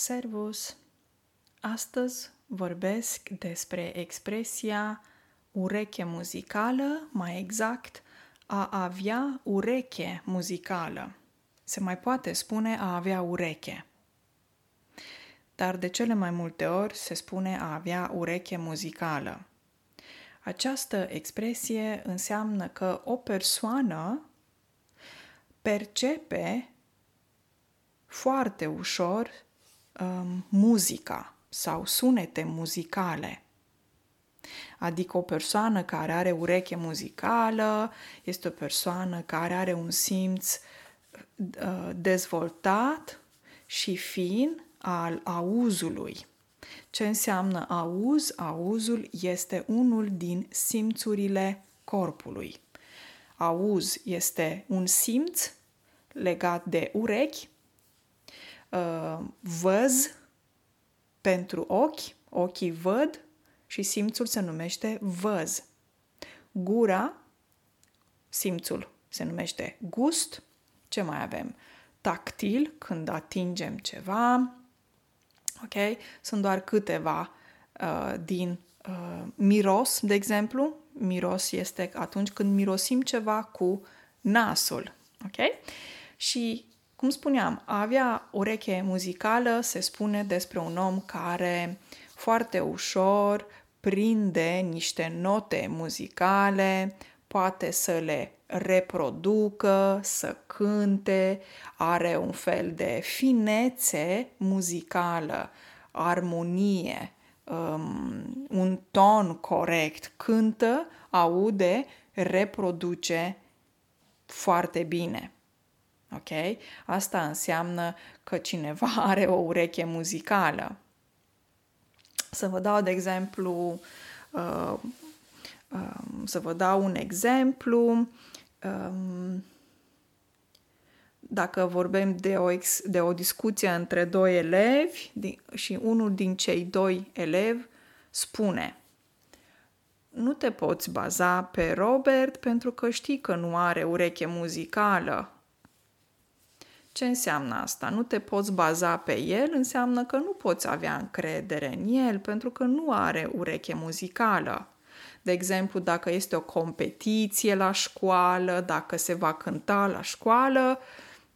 Servus! Astăzi vorbesc despre expresia ureche muzicală, mai exact, a avea ureche muzicală. Se mai poate spune a avea ureche. Dar de cele mai multe ori se spune a avea ureche muzicală. Această expresie înseamnă că o persoană percepe foarte ușor um, muzica sau sunete muzicale. Adică o persoană care are ureche muzicală este o persoană care are un simț uh, dezvoltat și fin al auzului. Ce înseamnă auz? Auzul este unul din simțurile corpului. Auz este un simț legat de urechi uh, văz pentru ochi, ochii văd și simțul se numește văz. Gura, simțul se numește gust. Ce mai avem? Tactil, când atingem ceva. Ok? Sunt doar câteva uh, din uh, miros, de exemplu. Miros este atunci când mirosim ceva cu nasul. Ok? Și cum spuneam, a avea ureche muzicală se spune despre un om care foarte ușor prinde niște note muzicale, poate să le reproducă, să cânte, are un fel de finețe muzicală, armonie, um, un ton corect, cântă, aude, reproduce foarte bine. Ok? Asta înseamnă că cineva are o ureche muzicală. Să vă dau, de exemplu, uh, uh, să vă dau un exemplu. Um, dacă vorbim de o, ex, de o discuție între doi elevi și unul din cei doi elevi spune nu te poți baza pe Robert pentru că știi că nu are ureche muzicală. Ce înseamnă asta? Nu te poți baza pe el, înseamnă că nu poți avea încredere în el pentru că nu are ureche muzicală. De exemplu, dacă este o competiție la școală, dacă se va cânta la școală,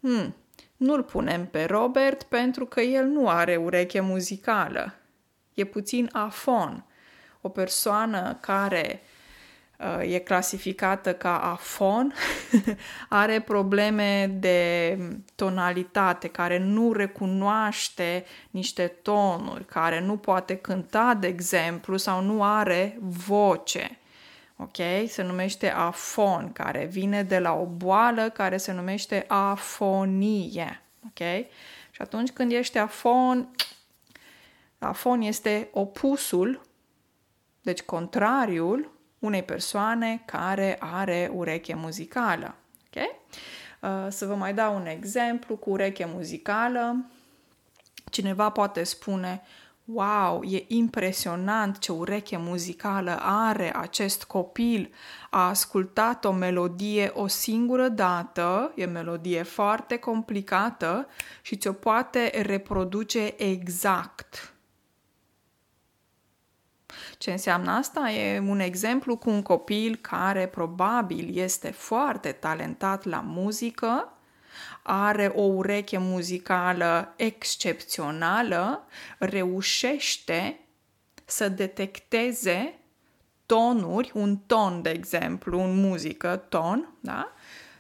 hmm, nu-l punem pe Robert pentru că el nu are ureche muzicală. E puțin afon. O persoană care Uh, e clasificată ca afon, are probleme de tonalitate, care nu recunoaște niște tonuri, care nu poate cânta, de exemplu, sau nu are voce. Ok? Se numește afon, care vine de la o boală care se numește afonie. Ok? Și atunci când ești afon, afon este opusul, deci contrariul unei persoane care are ureche muzicală. Okay? Uh, să vă mai dau un exemplu cu ureche muzicală. Cineva poate spune, wow, e impresionant ce ureche muzicală are acest copil. A ascultat o melodie o singură dată, e o melodie foarte complicată și ți-o poate reproduce exact. Ce înseamnă asta? E un exemplu cu un copil care probabil este foarte talentat la muzică, are o ureche muzicală excepțională, reușește să detecteze tonuri, un ton, de exemplu, în muzică, ton, da?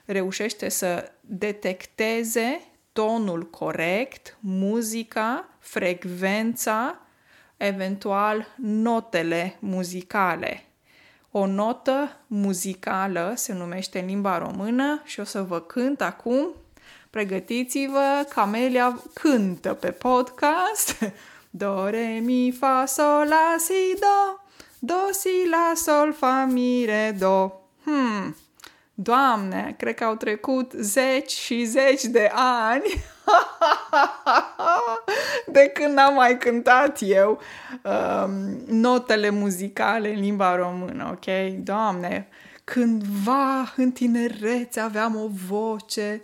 reușește să detecteze tonul corect, muzica, frecvența eventual notele muzicale. O notă muzicală se numește în limba română și o să vă cânt acum. Pregătiți-vă, Camelia cântă pe podcast. Do, re, mi, fa, sol, la, si, do. Do, si, la, sol, fa, mi, re, do. Hmm, Doamne, cred că au trecut zeci și zeci de ani de când am mai cântat eu um, notele muzicale în limba română, ok? Doamne, cândva în tinerețe aveam o voce.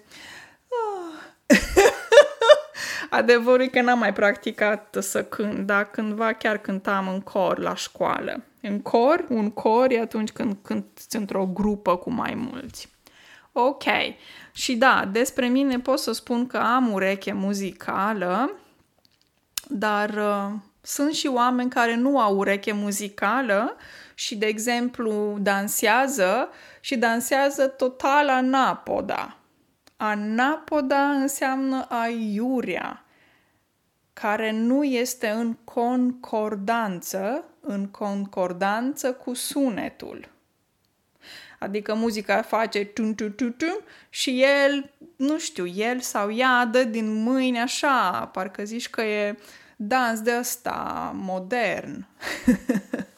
Adevărul e că n-am mai practicat să cânt, dar cândva chiar cântam în cor la școală. În cor, un cor e atunci când cânti într-o grupă cu mai mulți. Ok. Și da, despre mine pot să spun că am ureche muzicală, dar uh, sunt și oameni care nu au ureche muzicală și, de exemplu, dansează și dansează total anapoda. Anapoda înseamnă aiurea, care nu este în concordanță, în concordanță cu sunetul. Adică muzica face tum tum tum tum și el, nu știu, el sau ea dă din mâini așa, parcă zici că e dans de ăsta modern.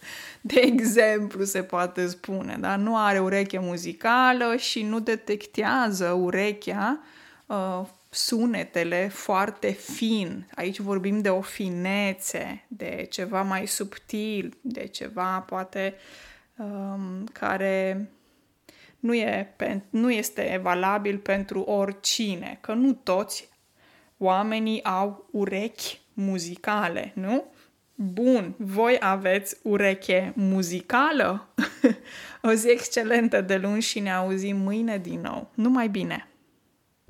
de exemplu, se poate spune, dar nu are ureche muzicală și nu detectează urechea uh, sunetele foarte fin. Aici vorbim de o finețe, de ceva mai subtil, de ceva poate um, care nu, e, nu este valabil pentru oricine, că nu toți oamenii au urechi muzicale, nu? Bun, voi aveți ureche muzicală? o zi excelentă de luni și ne auzim mâine din nou. Numai bine!